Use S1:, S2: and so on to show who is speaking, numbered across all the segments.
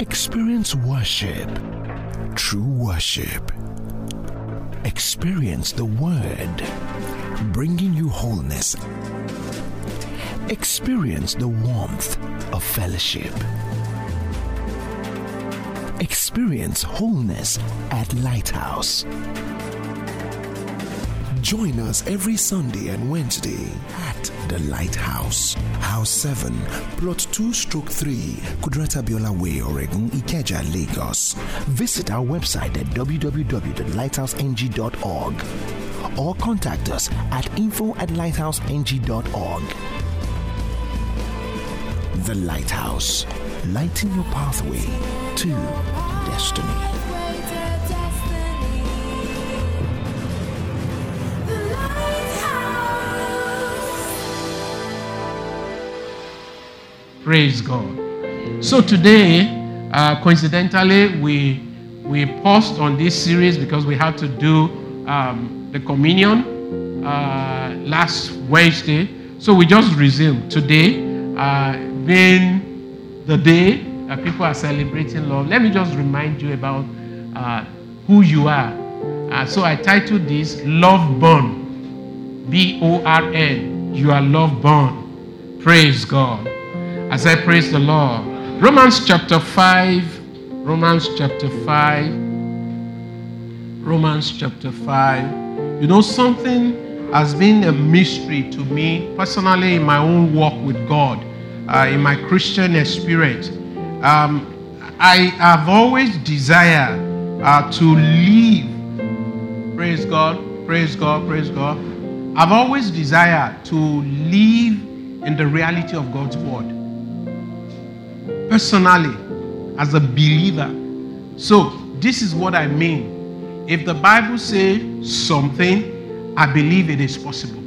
S1: Experience worship, true worship. Experience the Word, bringing you wholeness. Experience the warmth of fellowship. Experience wholeness at Lighthouse. Join us every Sunday and Wednesday at the Lighthouse, House 7, Plot 2 Stroke 3, Kudirat Abiola Way, Oregun, Ikeja, Lagos. Visit our website at www.lighthouseng.org or contact us at info at lighthouseng.org. The Lighthouse, lighting your pathway to destiny.
S2: Praise God. So today, uh, coincidentally, we we paused on this series because we had to do um, the communion uh, last Wednesday. So we just resumed today, uh, being the day that people are celebrating love. Let me just remind you about uh, who you are. Uh, so I titled this "Love Born," B O R N. You are love born. Praise God as I praise the Lord. Romans chapter 5. Romans chapter 5. Romans chapter 5. You know, something has been a mystery to me personally in my own walk with God, uh, in my Christian experience. Um, I have always desired uh, to live. Praise God, praise God, praise God. I've always desired to live in the reality of God's word personally as a believer. So, this is what I mean. If the Bible says something, I believe it is possible.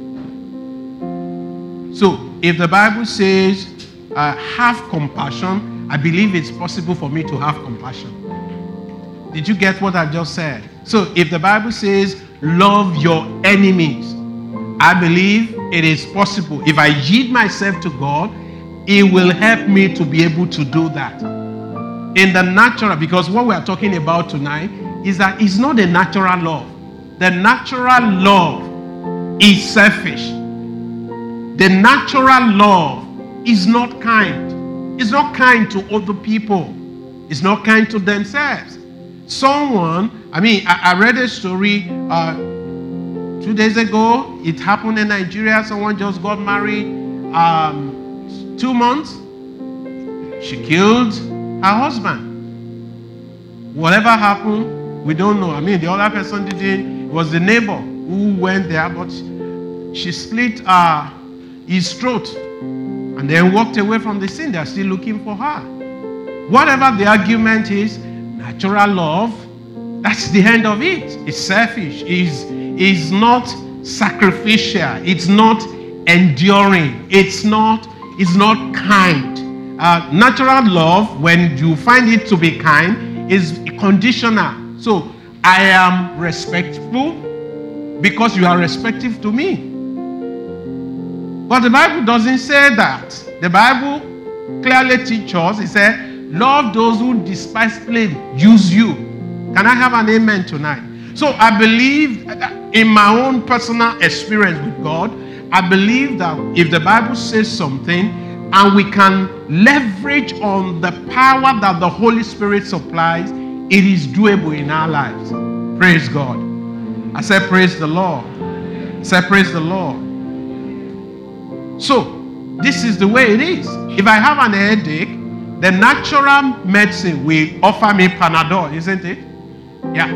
S2: So, if the Bible says uh, have compassion, I believe it's possible for me to have compassion. Did you get what I just said? So, if the Bible says love your enemies, I believe it is possible. If I yield myself to God, it will help me to be able to do that. In the natural, because what we are talking about tonight is that it's not a natural love. The natural love is selfish. The natural love is not kind. It's not kind to other people. It's not kind to themselves. Someone, I mean, I, I read a story uh, two days ago. It happened in Nigeria. Someone just got married. Um, two months, she killed her husband. Whatever happened, we don't know. I mean, the other person didn't. It was the neighbor who went there, but she split uh, his throat and then walked away from the scene. They're still looking for her. Whatever the argument is, natural love, that's the end of it. It's selfish. It's, it's not sacrificial. It's not enduring. It's not is not kind. Uh, natural love, when you find it to be kind, is conditional. So I am respectful because you are respectful to me. But the Bible doesn't say that. The Bible clearly teaches us, it said, love those who despise, despisefully use you. Can I have an amen tonight? So I believe in my own personal experience with God, I believe that if the Bible says something and we can leverage on the power that the Holy Spirit supplies, it is doable in our lives. Praise God. I said, Praise the Lord. I said, Praise the Lord. So, this is the way it is. If I have an headache, the natural medicine will offer me Panadol, isn't it? Yeah.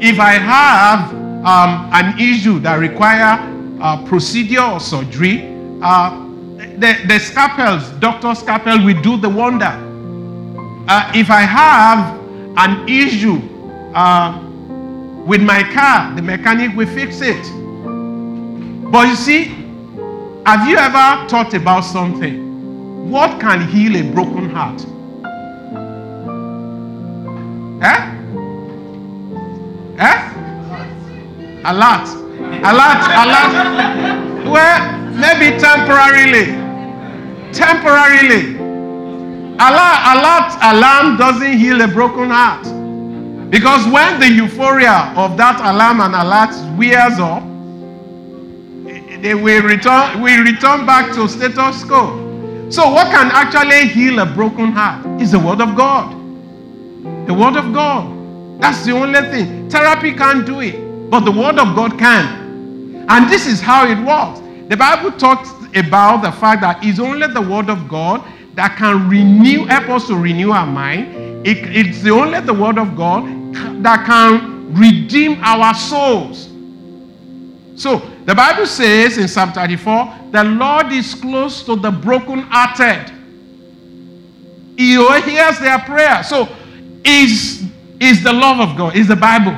S2: If I have um, an issue that require uh, procedure or surgery, uh, the, the scalpels, Dr. Scalpel will do the wonder. Uh, if I have an issue uh, with my car, the mechanic will fix it. But you see, have you ever thought about something? What can heal a broken heart? Eh? Eh? A lot. A lot, a lot. Well, maybe temporarily. Temporarily. alert, alert, alarm doesn't heal a broken heart. Because when the euphoria of that alarm and alert wears off, they will return, we return back to status quo. So, what can actually heal a broken heart is the Word of God. The Word of God. That's the only thing. Therapy can't do it, but the Word of God can. And this is how it works. The Bible talks about the fact that it's only the Word of God that can renew, help us to renew our mind. It, it's the only the Word of God that can redeem our souls. So, the Bible says in Psalm 34, the Lord is close to the broken-hearted. He hears their prayer. So, is is the love of God, is the Bible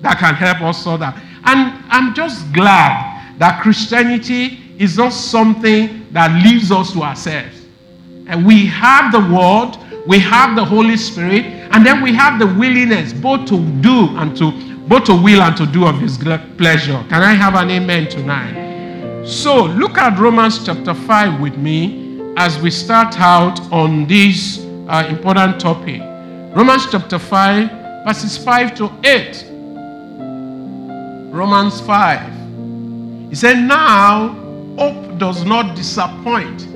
S2: that can help us so that. And I'm just glad that Christianity is not something that leaves us to ourselves. And we have the Word, we have the Holy Spirit, and then we have the willingness both to do and to both to will and to do of His pleasure. Can I have an amen tonight? So look at Romans chapter 5 with me as we start out on this uh, important topic. Romans chapter 5, verses 5 to 8. Romans 5. He said, Now hope does not disappoint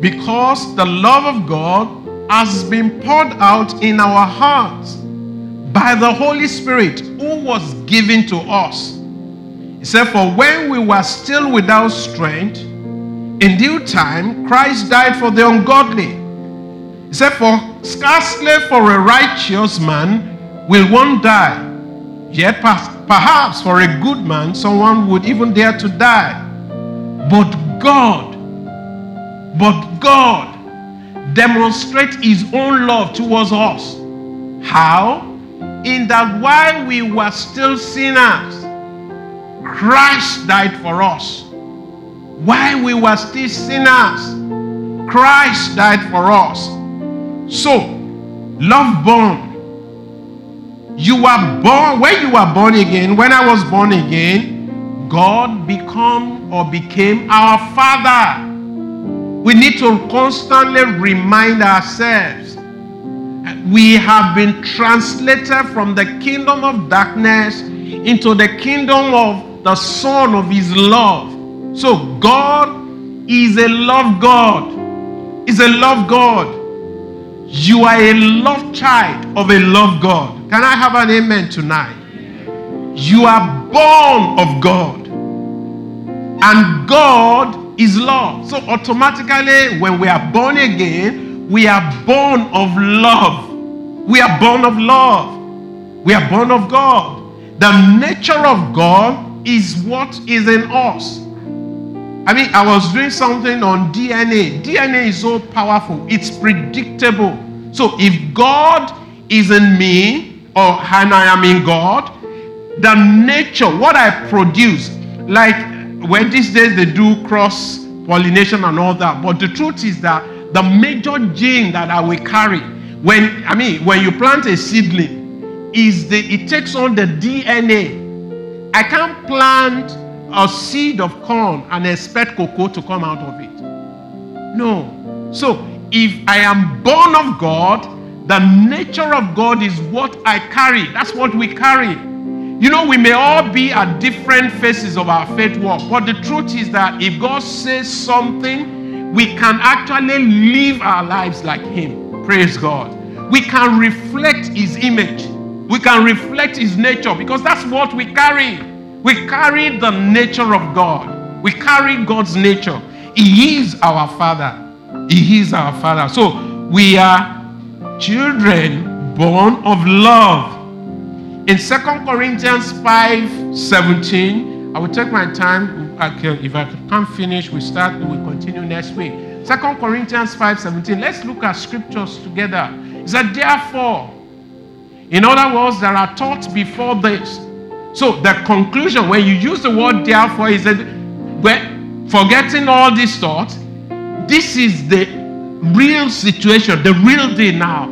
S2: because the love of God has been poured out in our hearts by the Holy Spirit who was given to us. He said, For when we were still without strength, in due time Christ died for the ungodly. He said, For scarcely for a righteous man will one die, yet perhaps for a good man someone would even dare to die. But God, but God demonstrates his own love towards us. How? In that while we were still sinners, Christ died for us. While we were still sinners, Christ died for us. So, love born. You were born, when you were born again, when I was born again, God become or became our Father. We need to constantly remind ourselves we have been translated from the kingdom of darkness into the kingdom of the Son of His love. So, God is a love God. Is a love God. You are a love child of a love God. Can I have an amen tonight? You are born of God. And God is love. So automatically, when we are born again, we are born of love. We are born of love. We are born of God. The nature of God is what is in us. I mean, I was doing something on DNA. DNA is so powerful, it's predictable. So if God is in me, or and I am in God, the nature, what I produce, like when these days they do cross pollination and all that. But the truth is that the major gene that I will carry when I mean when you plant a seedling is the it takes on the DNA. I can't plant a seed of corn and expect cocoa to come out of it. No. So if I am born of God, the nature of God is what I carry. That's what we carry. You know, we may all be at different phases of our faith walk, but the truth is that if God says something, we can actually live our lives like Him. Praise God. We can reflect His image, we can reflect His nature because that's what we carry. We carry the nature of God, we carry God's nature. He is our Father. He is our Father. So we are children born of love in 2 Corinthians 5 17, I will take my time. If I can't finish, we start, we continue next week. 2 Corinthians 5 17. Let's look at scriptures together. It said, therefore, in other words, there are thoughts before this. So the conclusion, when you use the word therefore, is that forgetting all these thoughts, this is the real situation, the real day now.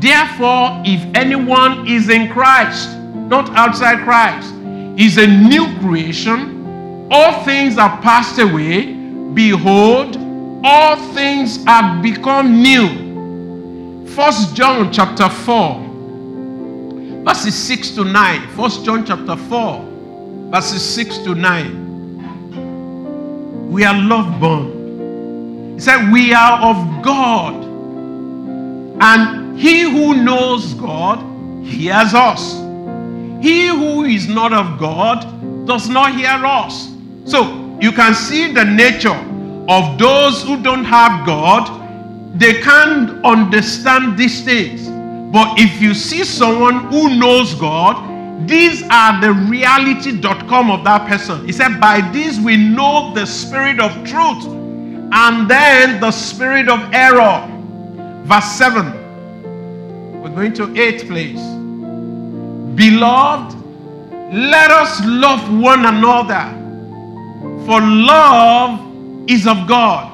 S2: Therefore, if anyone is in Christ, not outside Christ, is a new creation, all things are passed away. Behold, all things have become new. First John chapter 4, verses 6 to 9. First John chapter 4, verses 6 to 9. We are love born. He said, We are of God. And he who knows God hears us. He who is not of God does not hear us. So you can see the nature of those who don't have God. They can't understand these things. But if you see someone who knows God, these are the reality.com of that person. He said, By this we know the spirit of truth and then the spirit of error. Verse 7. We're going to eighth place. Beloved, let us love one another, for love is of God.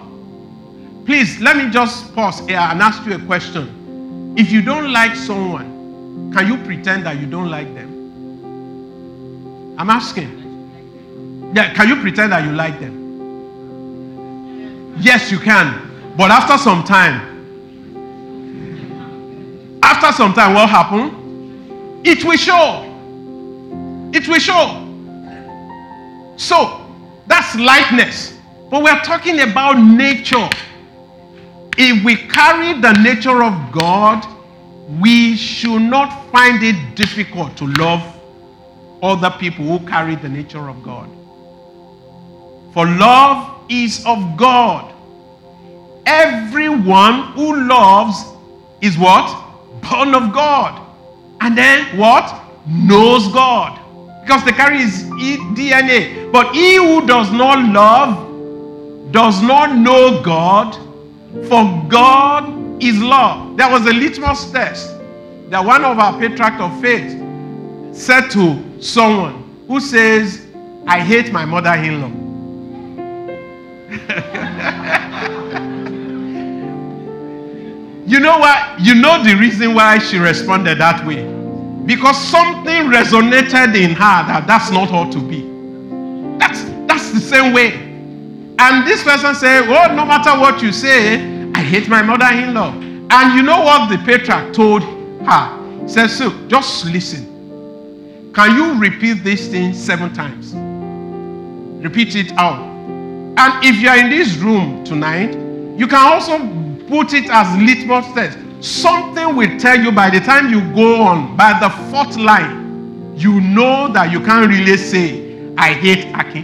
S2: Please, let me just pause here and ask you a question. If you don't like someone, can you pretend that you don't like them? I'm asking. Yeah, can you pretend that you like them? Yes, you can. But after some time, after some time, what happened? It will show. It will show. So, that's likeness. But we're talking about nature. If we carry the nature of God, we should not find it difficult to love other people who carry the nature of God. For love is of God. Everyone who loves is what? Born of God. And then what? Knows God. Because they carry his DNA. But he who does not love does not know God, for God is love. There was a litmus test that one of our patriarchs of faith said to someone who says, I hate my mother in law. you know what? You know the reason why she responded that way. Because something resonated in her that that's not how to be. That's that's the same way. And this person said, Oh, no matter what you say, I hate my mother-in-law. And you know what the patriarch told her? He said, So just listen. Can you repeat this thing seven times? Repeat it out. And if you are in this room tonight, you can also put it as litmus test. Something will tell you by the time you go on, by the fourth line, you know that you can't really say, I hate Aki.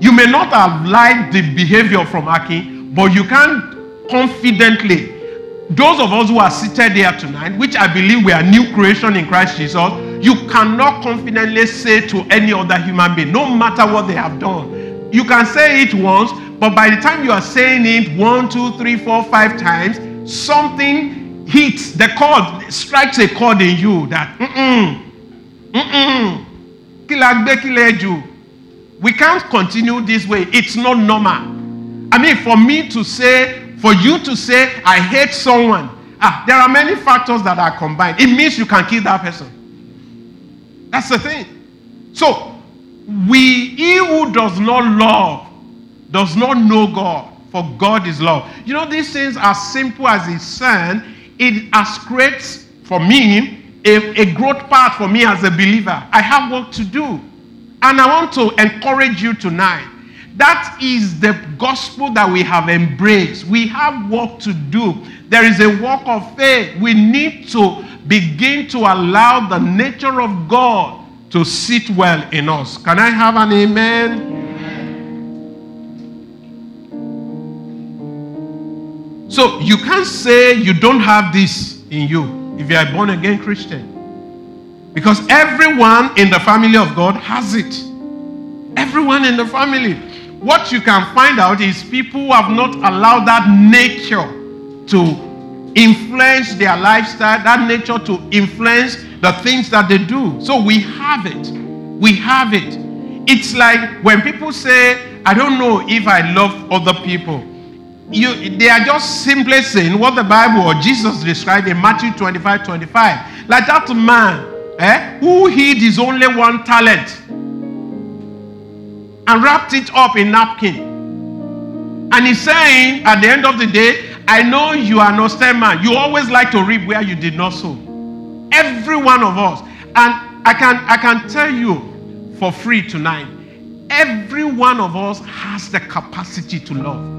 S2: You may not have liked the behavior from Aki, but you can confidently, those of us who are seated here tonight, which I believe we are new creation in Christ Jesus, you cannot confidently say to any other human being, no matter what they have done. You can say it once, but by the time you are saying it one, two, three, four, five times, something hits the chord, strikes a chord in you that, mm-mm, mm-mm, we can't continue this way. It's not normal. I mean, for me to say, for you to say, I hate someone, ah, there are many factors that are combined. It means you can kill that person. That's the thing. So, we, he who does not love, does not know God, for God is love. You know, these things are simple as it sounds. It has creates for me a, a growth path for me as a believer. I have work to do. And I want to encourage you tonight. That is the gospel that we have embraced. We have work to do. There is a work of faith. We need to begin to allow the nature of God to sit well in us. Can I have an amen? So you can't say you don't have this in you if you are a born again Christian. Because everyone in the family of God has it. Everyone in the family. What you can find out is people who have not allowed that nature to influence their lifestyle, that nature to influence the things that they do. So we have it. We have it. It's like when people say, I don't know if I love other people. You, they are just simply saying what the Bible or Jesus described in Matthew 25 25. Like that man eh, who hid his only one talent and wrapped it up in napkin. And he's saying at the end of the day, I know you are not stem man. You always like to reap where you did not sow. Every one of us. And I can I can tell you for free tonight. Every one of us has the capacity to love.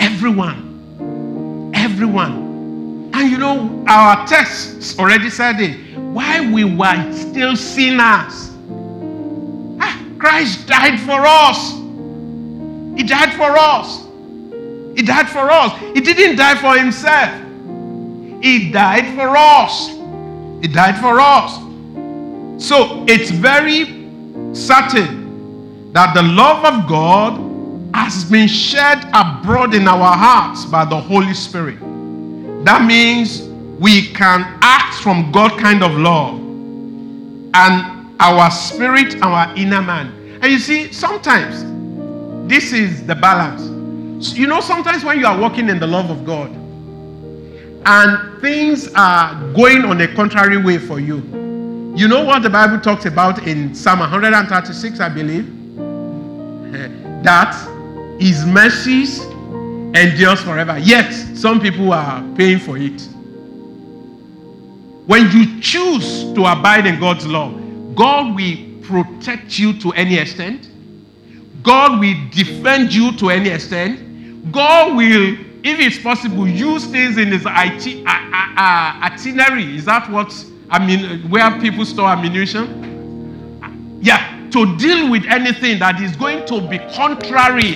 S2: Everyone. Everyone. And you know, our text already said it. While we were still sinners, ah, Christ died for us. He died for us. He died for us. He didn't die for himself. He died for us. He died for us. So it's very certain that the love of God has been shed abroad in our hearts by the Holy Spirit. That means we can act from God kind of love and our spirit, our inner man. And you see, sometimes this is the balance. You know, sometimes when you are walking in the love of God and things are going on a contrary way for you, you know what the Bible talks about in Psalm 136, I believe? That his mercies endures forever. Yet, some people are paying for it. When you choose to abide in God's law, God will protect you to any extent. God will defend you to any extent. God will, if it's possible, use things in his iti- uh, uh, uh, itinerary. Is that what I mean? Where people store ammunition? Yeah, to deal with anything that is going to be contrary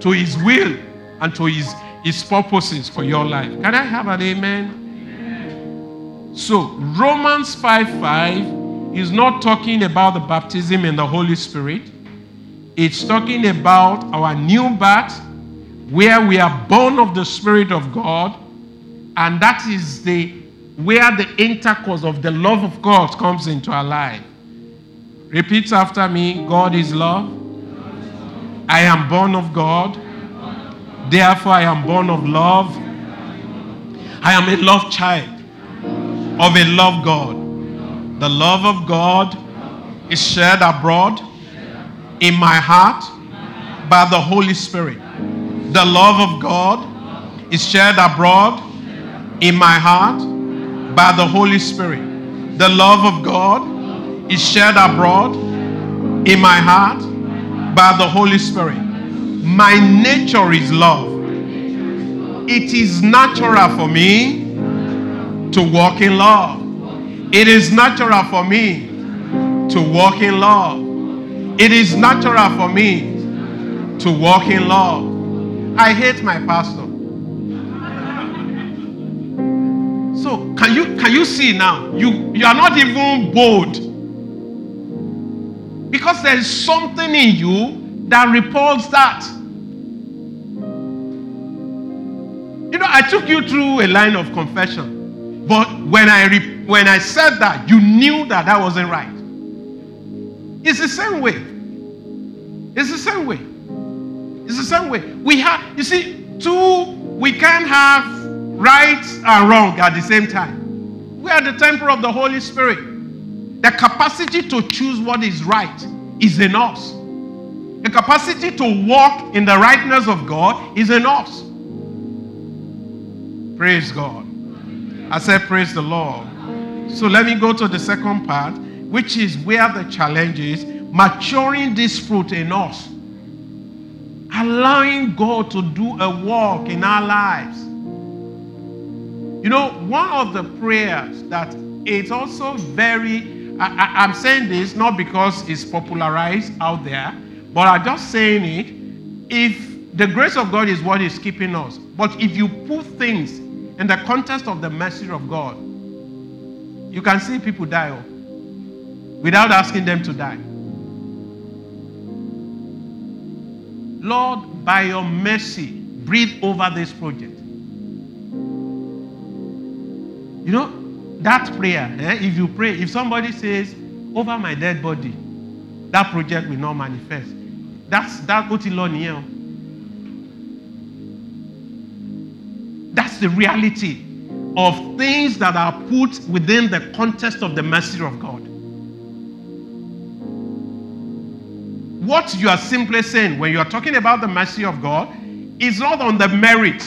S2: to his will and to his, his purposes for your life. Can I have an amen? So, Romans 5 5 is not talking about the baptism in the Holy Spirit. It's talking about our new birth where we are born of the Spirit of God, and that is the where the intercourse of the love of God comes into our life. Repeat after me God is love. I am born of God. Therefore, I am born of love. I am a love child of a love God. The love of God is shared abroad in my heart by the Holy Spirit. The love of God is shared abroad in my heart by the Holy Spirit. The love of God is shared abroad in my heart by the Holy Spirit. My nature is love. It is natural for me to walk in love. It is natural for me to walk in love. It is natural for me to walk in love. I hate my pastor. So can you can you see now? You you are not even bold. Because there is something in you that repulses that. You know, I took you through a line of confession. But when I re- when I said that, you knew that that wasn't right. It's the same way. It's the same way. It's the same way. We have, you see, two, we can't have right and wrong at the same time. We are the temple of the Holy Spirit. The capacity to choose what is right is in us. The capacity to walk in the rightness of God is in us. Praise God. I said, Praise the Lord. So let me go to the second part, which is where the challenge is maturing this fruit in us allowing God to do a work in our lives. You know, one of the prayers that it's also very, I, am saying this not because it's popularized out there, but I'm just saying it. If the grace of God is what is keeping us, but if you put things in the context of the mercy of God, you can see people die oh, without asking them to die. Lord, by your mercy, breathe over this project. You know, that prayer, eh, if you pray, if somebody says, over my dead body, that project will not manifest. That's that here. That's the reality of things that are put within the context of the mercy of God. What you are simply saying when you are talking about the mercy of God is not on the merit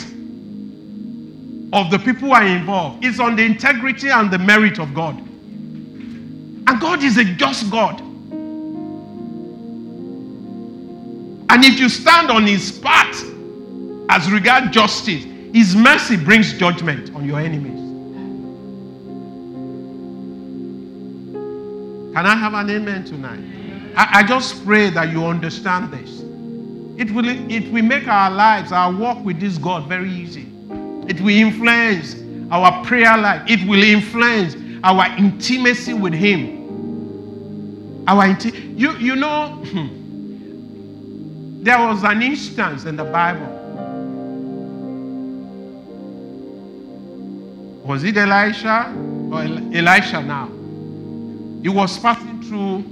S2: of the people who are involved it's on the integrity and the merit of God. And God is a just God. And if you stand on his path as regard justice, his mercy brings judgment on your enemies. Can I have an amen tonight? I, I just pray that you understand this. It will, it will make our lives, our walk with this God very easy. It will influence our prayer life. It will influence our intimacy with Him. Our inti- you, you know, there was an instance in the Bible. Was it Elisha or El- Elisha now? He was passing through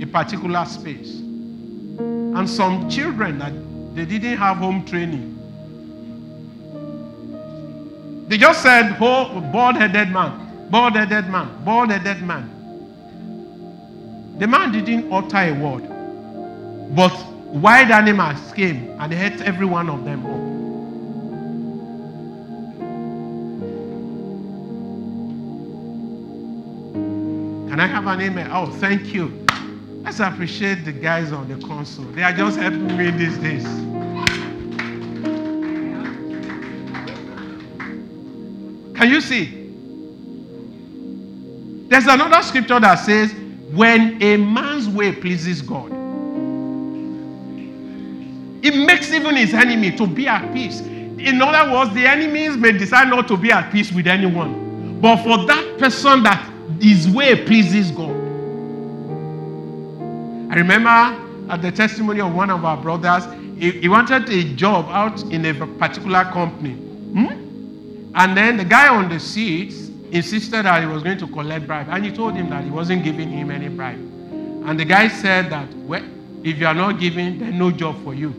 S2: a particular space. And some children that they didn't have home training. They just said, oh, bald-headed man, bald-headed man, bald-headed man. The man didn't utter a word. But wild animals came and ate every one of them up. Can I have an amen? Oh, thank you. Let's appreciate the guys on the console. They are just helping me these days. Can you see? There's another scripture that says, when a man's way pleases God, it makes even his enemy to be at peace. In other words, the enemies may decide not to be at peace with anyone. But for that person that his way pleases God. I remember at the testimony of one of our brothers, he, he wanted a job out in a particular company. Hmm? And then the guy on the seat insisted that he was going to collect bribe. And he told him that he wasn't giving him any bribe. And the guy said that, well, if you are not giving, then no job for you.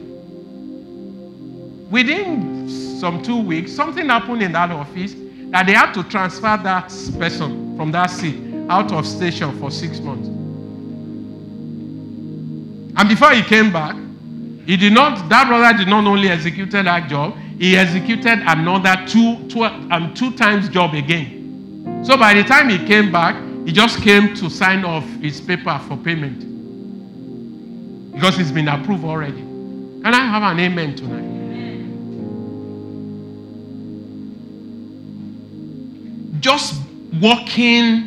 S2: Within some two weeks, something happened in that office that they had to transfer that person from that seat out of station for six months. And before he came back, he did not, that brother did not only execute that job, he executed another two, two, um, two times job again. So by the time he came back, he just came to sign off his paper for payment. Because it's been approved already. Can I have an amen tonight? Just walking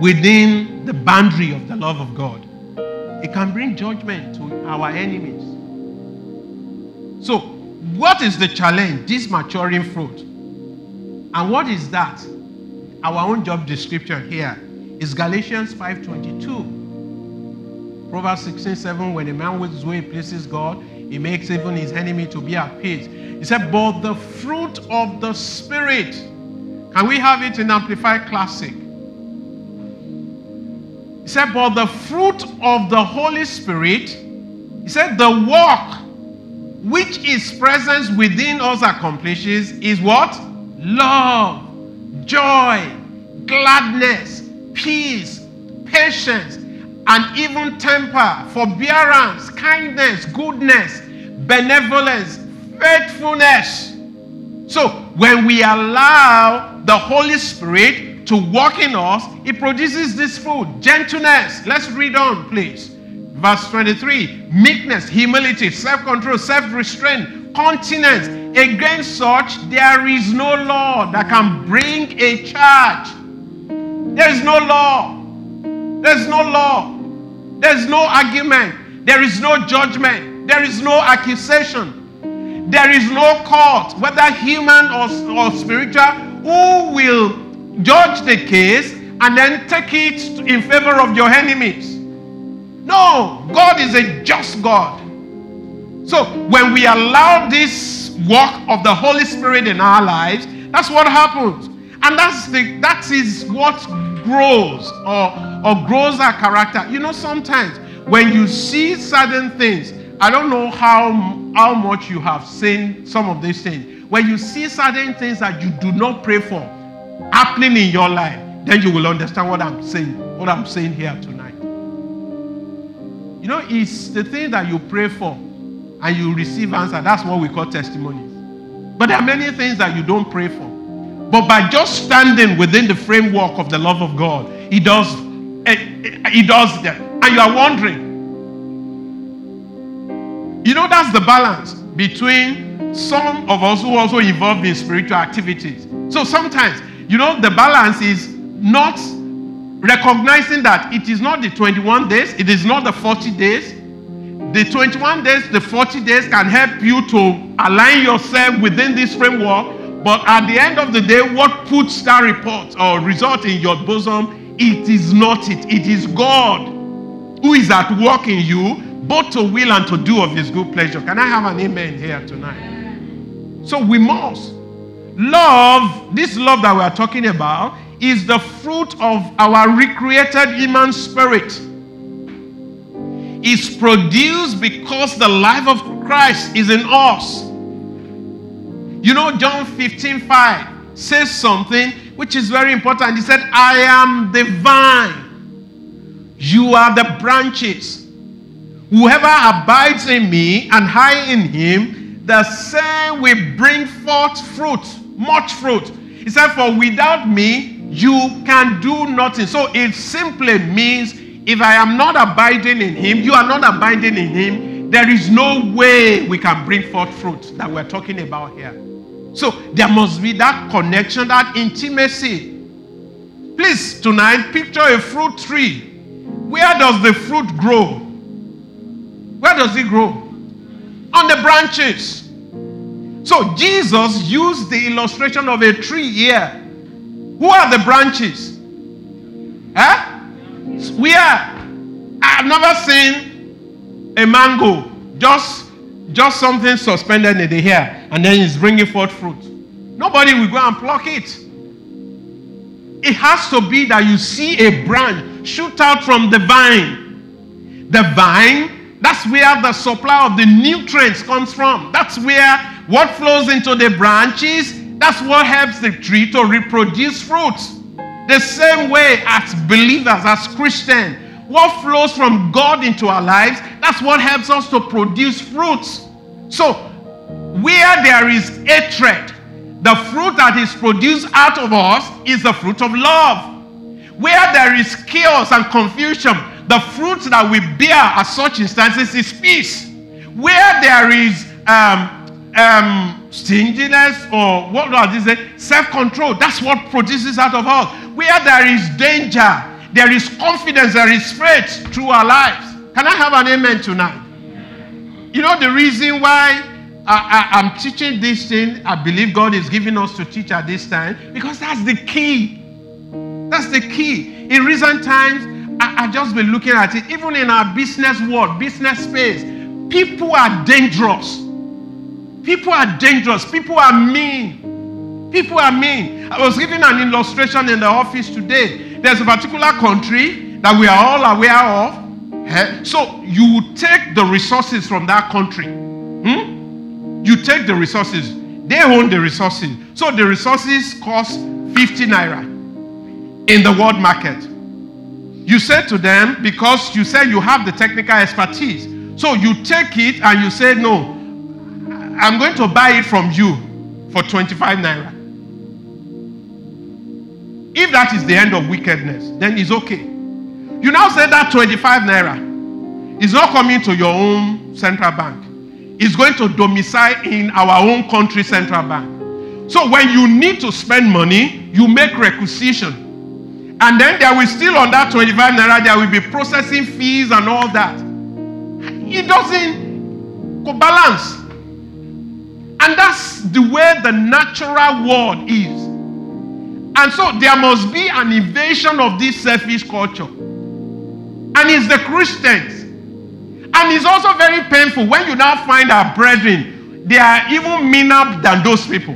S2: within the boundary of the love of God, it can bring judgment to our enemies. So, what is the challenge? This maturing fruit. And what is that? Our own job description here is Galatians 5:22. Proverbs 16:7, when a man with his way pleases God, he makes even his enemy to be at peace. He said, But the fruit of the Spirit. Can we have it in Amplified Classic? Said, But the fruit of the Holy Spirit, he said, the work which his presence within us accomplishes is what? Love, joy, gladness, peace, patience, and even temper, forbearance, kindness, goodness, benevolence, faithfulness. So, when we allow the Holy Spirit to work in us, it produces this fruit gentleness. Let's read on, please. Verse 23 meekness, humility, self control, self restraint, continence. Against such, there is no law that can bring a charge. There is no law. There's no law. There's no argument. There is no judgment. There is no accusation. There is no court, whether human or, or spiritual, who will judge the case and then take it in favor of your enemies. No, God is a just God. So when we allow this work of the Holy Spirit in our lives, that's what happens. And that's the that is what grows or, or grows our character. You know, sometimes when you see certain things, I don't know how, how much you have seen some of these things. When you see certain things that you do not pray for happening in your life, then you will understand what I'm saying, what I'm saying here tonight. You know, it's the thing that you pray for and you receive answer. That's what we call testimonies. But there are many things that you don't pray for But by just standing within the framework of the love of God, He does, eh, eh, He does that. And you are wondering, you know, that's the balance between some of us who also involved in spiritual activities. So sometimes, you know, the balance is not recognizing that it is not the 21 days, it is not the 40 days. The 21 days, the 40 days can help you to align yourself within this framework. But at the end of the day, what puts that report or result in your bosom, it is not it. It is God who is at work in you, both to will and to do of his good pleasure. Can I have an amen here tonight? So we must. Love, this love that we are talking about, is the fruit of our recreated human spirit. Is produced because the life of Christ is in us. You know, John 15 5 says something which is very important. He said, I am the vine, you are the branches. Whoever abides in me and I in him, the same will bring forth fruit, much fruit. He said, For without me, you can do nothing. So it simply means if I am not abiding in him, you are not abiding in him, there is no way we can bring forth fruit that we're talking about here. So there must be that connection, that intimacy. Please, tonight, picture a fruit tree. Where does the fruit grow? Where does it grow? On the branches. So Jesus used the illustration of a tree here. Who are the branches? Huh? Where? I've never seen a mango just just something suspended in the air and then it's bringing forth fruit. Nobody will go and pluck it. It has to be that you see a branch shoot out from the vine. The vine, that's where the supply of the nutrients comes from. That's where what flows into the branches, that's what helps the tree to reproduce fruits. The same way as believers, as Christians, what flows from God into our lives, that's what helps us to produce fruits. So, where there is hatred, the fruit that is produced out of us is the fruit of love. Where there is chaos and confusion, the fruit that we bear at such instances is peace. Where there is um, um, stinginess or what does this say? Self control, that's what produces out of us. Where there is danger, there is confidence, there is faith through our lives. Can I have an amen tonight? You know the reason why I, am teaching this thing, I believe God is giving us to teach at this time, because that's the key. That's the key. In recent times, I, just been looking at it, even in our business world, business space, people are dangerous. People are dangerous. People are mean. People are mean. I was giving an illustration in the office today. There's a particular country that we are all aware of. Eh? So you take the resources from that country. Hmm? You take the resources. They own the resources. So the resources cost 50 naira in the world market. You say to them, because you say you have the technical expertise. So you take it and you say, no, I'm going to buy it from you for 25 naira. If that is the end of wickedness, then it's okay. You now say that 25 naira is not coming to your own central bank. It's going to domicile in our own country central bank. So when you need to spend money, you make requisition. And then there will still on that 25 naira, there will be processing fees and all that. It doesn't balance. And that's the way the natural world is. And so there must be an invasion of this selfish culture. And it's the Christians. And it's also very painful when you now find our brethren, they are even meaner than those people.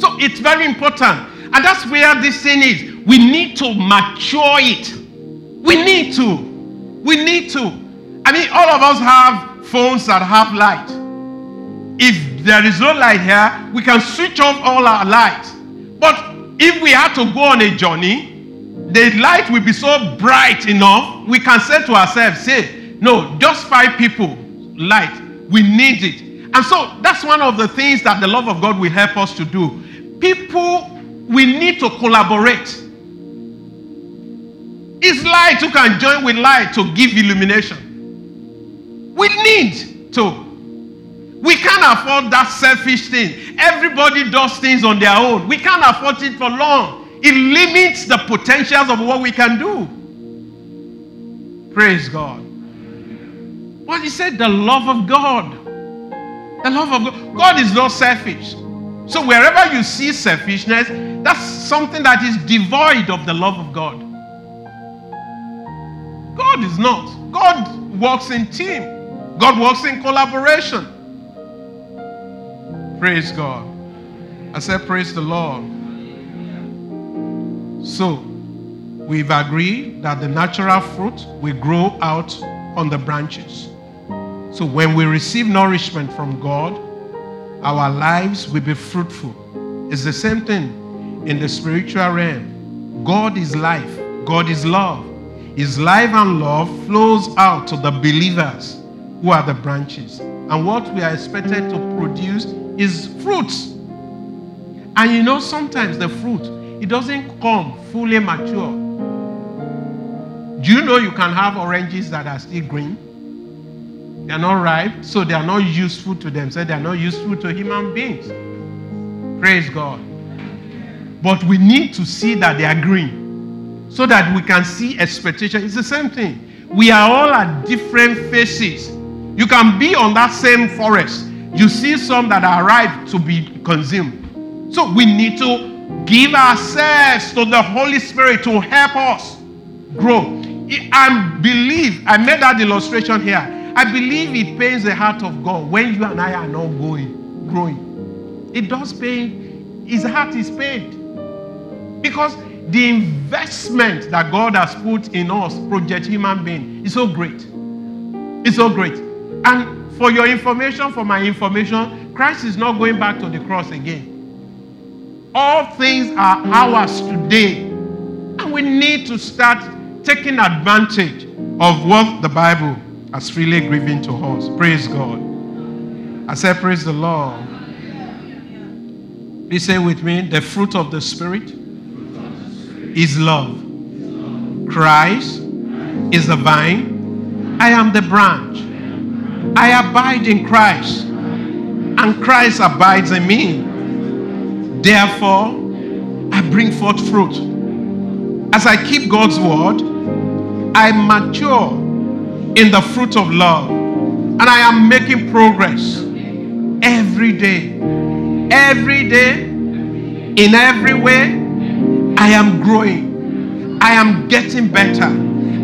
S2: So it's very important. And that's where this thing is. We need to mature it. We need to. We need to. I mean, all of us have phones that have light. If there is no light here, we can switch off all our lights. But if we have to go on a journey, the light will be so bright enough, we can say to ourselves, say, no, just five people light. We need it. And so that's one of the things that the love of God will help us to do. People, we need to collaborate. It's light who can join with light to give illumination. We need to. We can't afford that selfish thing. Everybody does things on their own. We can't afford it for long. It limits the potentials of what we can do. Praise God. But he said, the love of God. The love of God. God is not selfish. So wherever you see selfishness, that's something that is devoid of the love of God. God is not. God works in team. God works in collaboration. Praise God. I said, Praise the Lord. So, we've agreed that the natural fruit will grow out on the branches. So, when we receive nourishment from God, our lives will be fruitful. It's the same thing in the spiritual realm. God is life, God is love. His life and love flows out to the believers who are the branches. And what we are expected to produce is fruits. And you know, sometimes the fruit, it doesn't come fully mature. Do you know you can have oranges that are still green? They are not ripe, so they are not useful to them. So they are not useful to human beings. Praise God. But we need to see that they are green so that we can see expectation. It's the same thing. We are all at different phases. You can be on that same forest you see some that are ripe to be consumed. So we need to give ourselves to the Holy Spirit to help us grow. I believe, I made that illustration here. I believe it pains the heart of God when you and I are not going, growing. It does pain. His heart is pained. Because the investment that God has put in us, project human being, is so great. It's so great. And for your information, for my information, Christ is not going back to the cross again. All things are ours today. And we need to start taking advantage of what the Bible has freely given to us. Praise God. I said, Praise the Lord. Please say with me the fruit of the Spirit is love. Christ is the vine. I am the branch. I abide in Christ, and Christ abides in me. Therefore, I bring forth fruit. As I keep God's word, I mature in the fruit of love, and I am making progress every day. Every day, in every way, I am growing. I am getting better.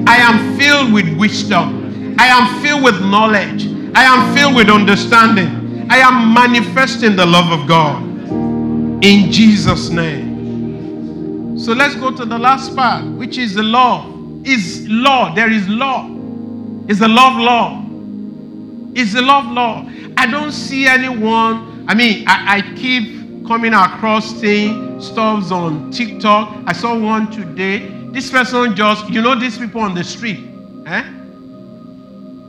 S2: I am filled with wisdom. I am filled with knowledge. I am filled with understanding. I am manifesting the love of God in Jesus' name. So let's go to the last part, which is the law. Is law. There is law. Is the love law. It's the love law. I don't see anyone. I mean, I, I keep coming across things, stuffs on TikTok. I saw one today. This person just, you know, these people on the street. Eh?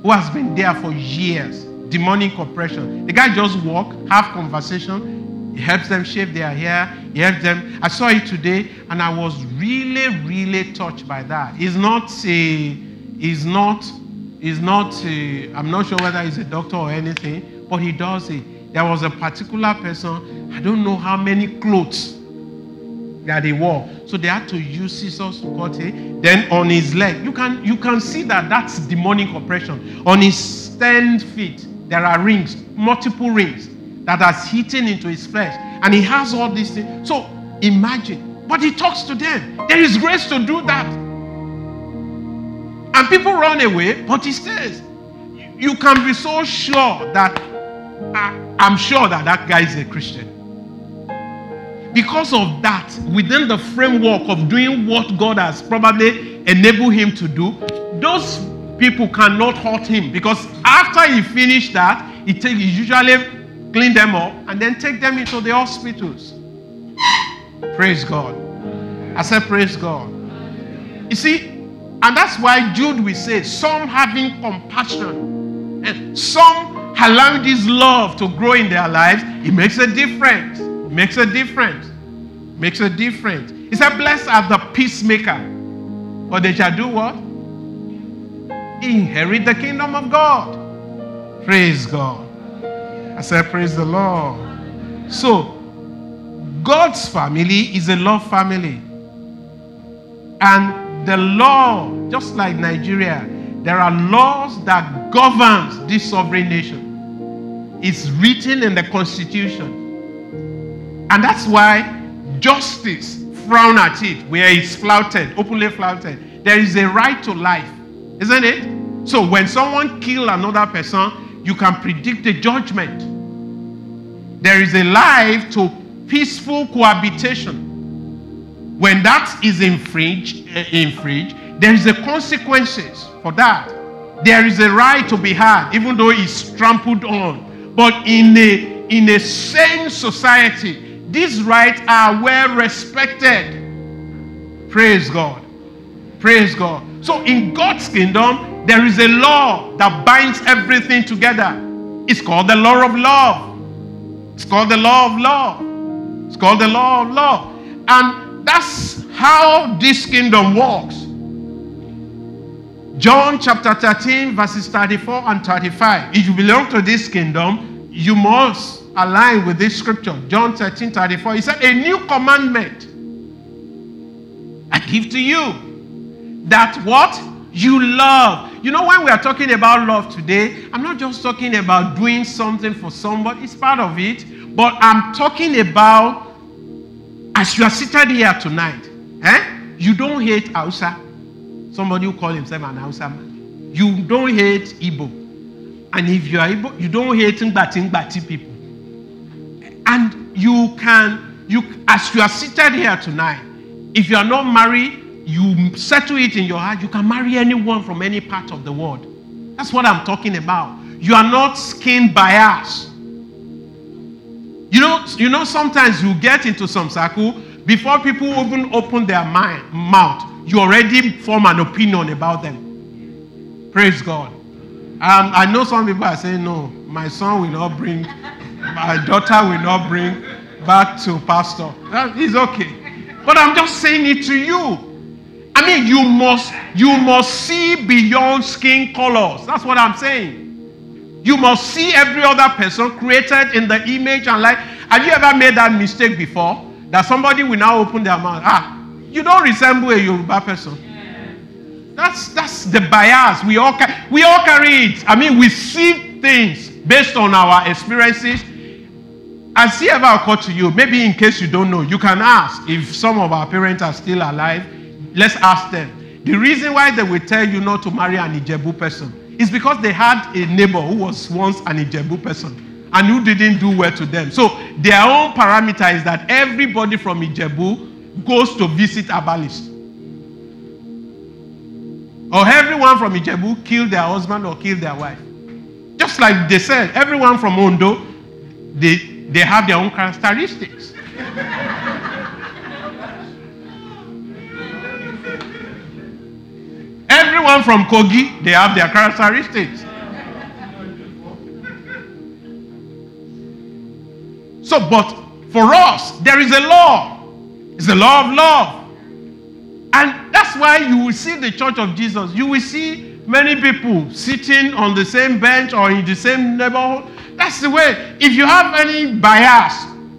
S2: who has been there for years. Demonic oppression. The guy just walk, have conversation. He helps them shave their hair. He helps them. I saw it today, and I was really, really touched by that. He's not a, he's not, he's not. I'm not sure whether he's a doctor or anything, but he does it. There was a particular person. I don't know how many clothes that he wore. So they had to use scissors to cut it. Then on his leg, you can you can see that that's demonic oppression. On his ten feet, there are rings, multiple rings that has hidden into his flesh, and he has all these things. So imagine, but he talks to them. There is grace to do that, and people run away, but he stays. you can be so sure that I, I'm sure that that guy is a Christian because of that, within the framework of doing what God has probably enabled him to do, those people cannot hurt him because after he finished that, he, take, he usually clean them up and then take them into the hospitals. Praise God. I said, Praise God. You see, and that's why Jude will say, some having compassion and some allowing this love to grow in their lives, it makes a difference. It makes a difference. Makes a difference. He said, Blessed are the peacemaker, for they shall do what? Inherit the kingdom of God. Praise God. I said, Praise the Lord. So, God's family is a love family. And the law, just like Nigeria, there are laws that governs this sovereign nation. It's written in the constitution. And that's why justice frown at it where it's flouted, openly flouted. There is a right to life, isn't it? So when someone kill another person, you can predict the judgment. There is a life to peaceful cohabitation. When that is infringed, uh, infringed, there is a consequences for that. There is a right to be had, even though it's trampled on. But in a in a sane society, these rights are well respected. Praise God. Praise God. So in God's kingdom, there is a law that binds everything together. It's called the law of love. It's called the law of love. It's called the law of love. And that's how this kingdom works. John chapter 13, verses 34 and 35. If you belong to this kingdom, you must align with this scripture. John 13, 34. He said, A new commandment I give to you. That what? You love. You know, when we are talking about love today, I'm not just talking about doing something for somebody, it's part of it. But I'm talking about as you are seated here tonight, eh? You don't hate Hausa. Somebody who call himself an Hausa man. You don't hate Igbo. And if you are Igbo, you don't hate Ngbati Ngbati people. And you can, you as you are seated here tonight, if you are not married, you settle it in your heart. You can marry anyone from any part of the world. That's what I'm talking about. You are not skinned by biased. You know, you know, sometimes you get into some circle before people even open their mind, mouth, you already form an opinion about them. Praise God. Um, I know some people are saying, no, my son will not bring, my daughter will not bring back to pastor. That is okay. But I'm just saying it to you. I mean, you must, you must see beyond skin colors. That's what I'm saying. You must see every other person created in the image and like. Have you ever made that mistake before? That somebody will now open their mouth. Ah, you don't resemble a Yoruba person. That's that's the bias. We all we all carry it. I mean, we see things based on our experiences. Has it ever occurred to you? Maybe in case you don't know, you can ask if some of our parents are still alive. Let's ask them. The reason why they will tell you not to marry an Ijebu person it's because they had a neighbor who was once an Ijebu person and who didn't do well to them. So their own parameter is that everybody from Ijebu goes to visit Abalis. Or everyone from Ijebu killed their husband or killed their wife. Just like they said, everyone from Ondo, they, they have their own characteristics. Everyone from Kogi, they have their characteristics. So, but for us, there is a law. It's the law of love. And that's why you will see the church of Jesus. You will see many people sitting on the same bench or in the same neighborhood. That's the way. If you have any bias,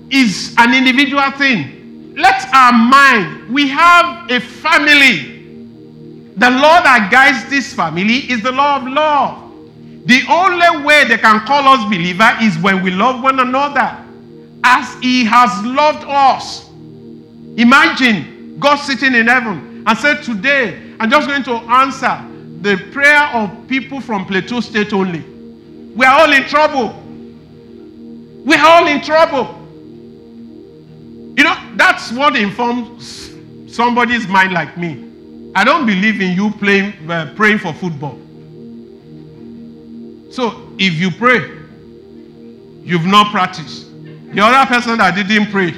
S2: it's an individual thing. Let our mind, we have a family the law that guides this family is the law of love. The only way they can call us believer is when we love one another as he has loved us. Imagine God sitting in heaven and said, Today, I'm just going to answer the prayer of people from Plateau State only. We are all in trouble. We are all in trouble. You know, that's what informs somebody's mind like me. I don't believe in you playing, uh, praying for football. So if you pray, you've not practiced. The other person that didn't pray,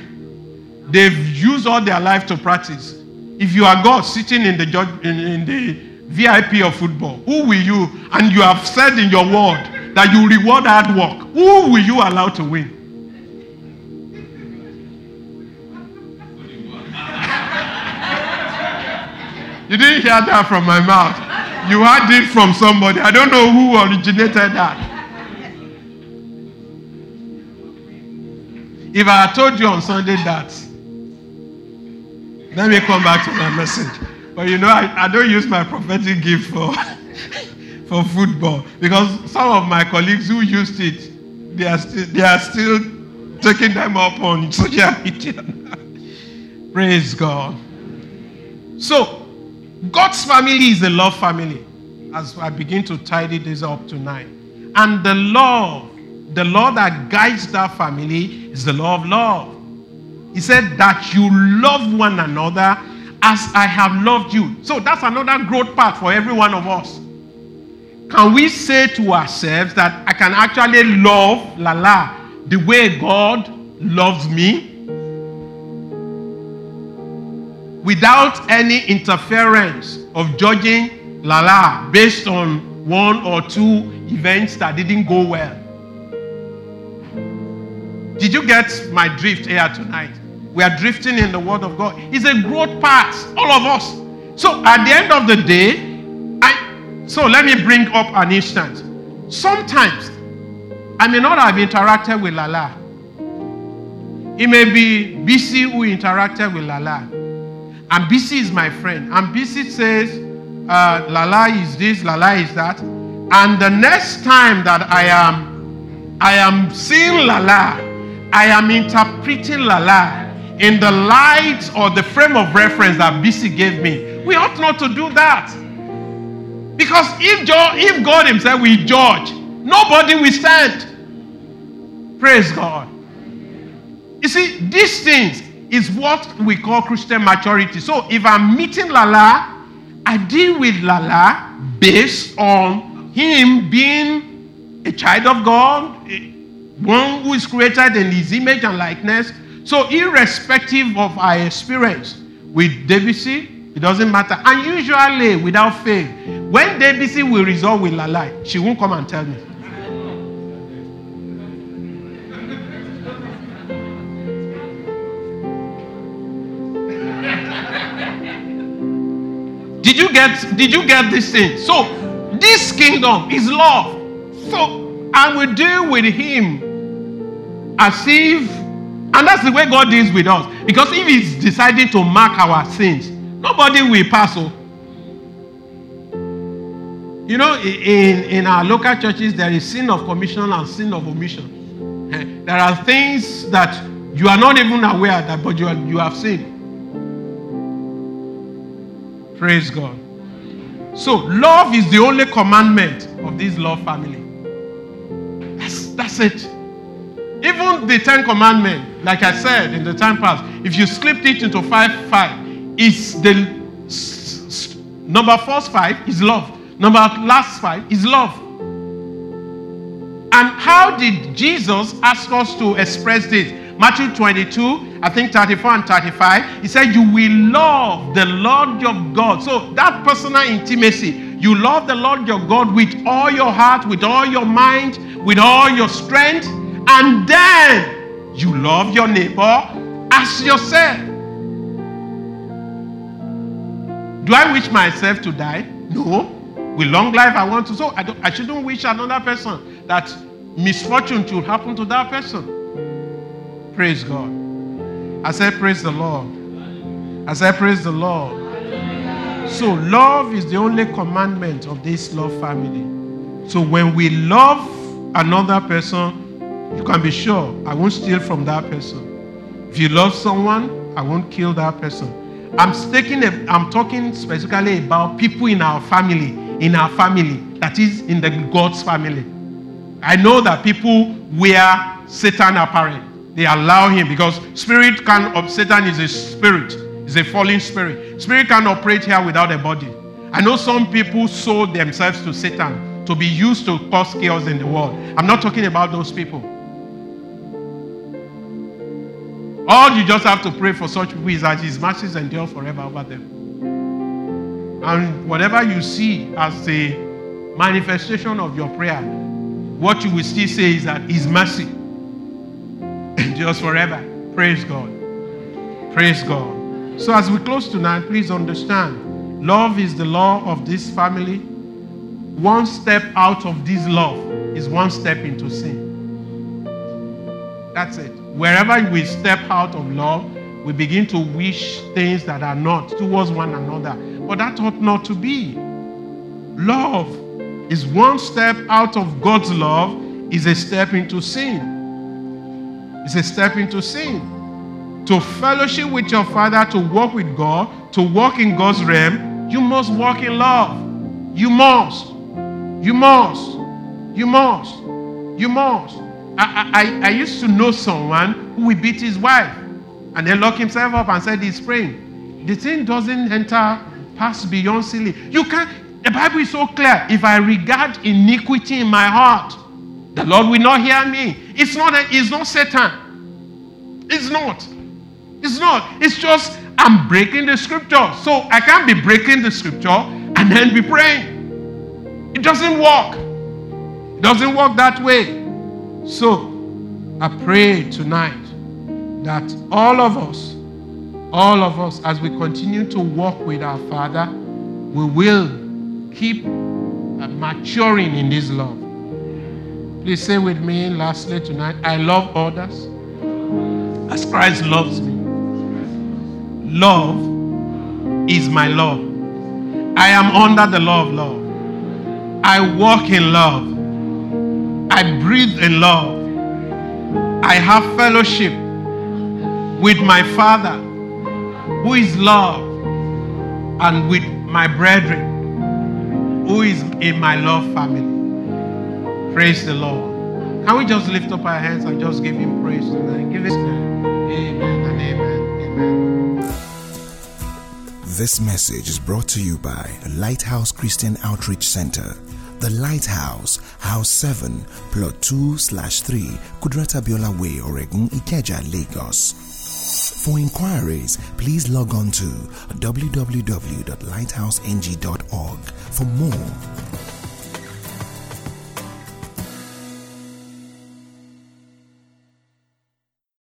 S2: they've used all their life to practice. If you are God sitting in the judge, in, in the VIP of football, who will you? And you have said in your word that you reward hard work, who will you allow to win? You didn't hear that from my mouth. You heard it from somebody. I don't know who originated that. If I told you on Sunday that, let me come back to my message. But you know, I, I don't use my prophetic gift for, for football because some of my colleagues who used it, they are still, they are still taking them up on social media. Praise God. So, God's family is a love family. As I begin to tidy this up tonight. And the love the law that guides that family is the law of love. He said that you love one another as I have loved you. So that's another growth path for every one of us. Can we say to ourselves that I can actually love Lala the way God loves me? Without any interference of judging Lala based on one or two events that didn't go well. Did you get my drift here tonight? We are drifting in the Word of God. It's a growth path, all of us. So at the end of the day, I so let me bring up an instance. Sometimes I may not have interacted with Lala. It may be BC who interacted with Lala. And BC is my friend. And BC says, uh, Lala is this, Lala is that. And the next time that I am I am seeing Lala, I am interpreting Lala in the light or the frame of reference that BC gave me. We ought not to do that. Because if, if God Himself will judge, nobody will stand. Praise God. You see, these things is what we call Christian maturity. So if I'm meeting Lala, I deal with Lala based on him being a child of God, one who is created in his image and likeness. So, irrespective of our experience with Debussy, it doesn't matter. And usually, without fail, when Debussy will resolve with Lala, she won't come and tell me. Did you get did you get this thing? So this kingdom is love. So I will deal with him as if, and that's the way God deals with us. Because if He's decided to mark our sins, nobody will pass. Oh. You know, in, in our local churches, there is sin of commission and sin of omission. Eh, there are things that you are not even aware that, but you, are, you have seen. Praise God. So, love is the only commandment of this love family. That's, that's it. Even the Ten Commandments, like I said in the time past, if you slipped it into five, five, it's the number first five is love. Number last five is love. And how did Jesus ask us to express this? Matthew 22, I think 34 and 35, he said, You will love the Lord your God. So that personal intimacy, you love the Lord your God with all your heart, with all your mind, with all your strength and then you love your neighbor as yourself. Do I wish myself to die? No. With long life, I want to. So I, I shouldn't wish another person that misfortune should happen to that person. Praise God. I said, Praise the Lord. I said, Praise the Lord. So, love is the only commandment of this love family. So, when we love another person, you can be sure I won't steal from that person. If you love someone, I won't kill that person. I'm taking a, I'm talking specifically about people in our family, in our family, that is in the God's family. I know that people wear Satan apparel. They allow him because spirit can of Satan is a spirit, is a fallen spirit. Spirit can operate here without a body. I know some people sold themselves to Satan to be used to cause chaos in the world. I'm not talking about those people. All you just have to pray for such people is that His mercies endure forever over them. And whatever you see as a manifestation of your prayer, what you will still say is that His mercy endures forever. Praise God. Praise God. So, as we close tonight, please understand love is the law of this family. One step out of this love is one step into sin. That's it. Wherever we step out of love, we begin to wish things that are not towards one another. But that ought not to be. Love is one step out of God's love, is a step into sin. It's a step into sin. To fellowship with your Father, to walk with God, to walk in God's realm, you must walk in love. You must. You must. You must. You must. I, I, I used to know someone who would beat his wife and then lock himself up and said he's praying. The thing doesn't enter past beyond silly. You can't. The Bible is so clear. If I regard iniquity in my heart, the Lord will not hear me. It's not. A, it's not Satan. It's not. It's not. It's just I'm breaking the scripture. So I can't be breaking the scripture and then be praying. It doesn't work. It doesn't work that way. So I pray tonight that all of us, all of us, as we continue to walk with our Father, we will keep maturing in this love. Please say with me, lastly, tonight I love others as Christ loves me. Love is my love. I am under the law of love. I walk in love. I breathe in love. I have fellowship with my Father, who is love, and with my brethren, who is in my love family. Praise the Lord. Can we just lift up our hands and just give Him praise tonight? Give it Amen and amen. Amen.
S1: This message is brought to you by Lighthouse Christian Outreach Center. The Lighthouse, House 7, Plot 2 slash 3, Kudirat Abiola Way, Oregun, Ikeja, Lagos. For inquiries, please log on to www.lighthouseng.org for more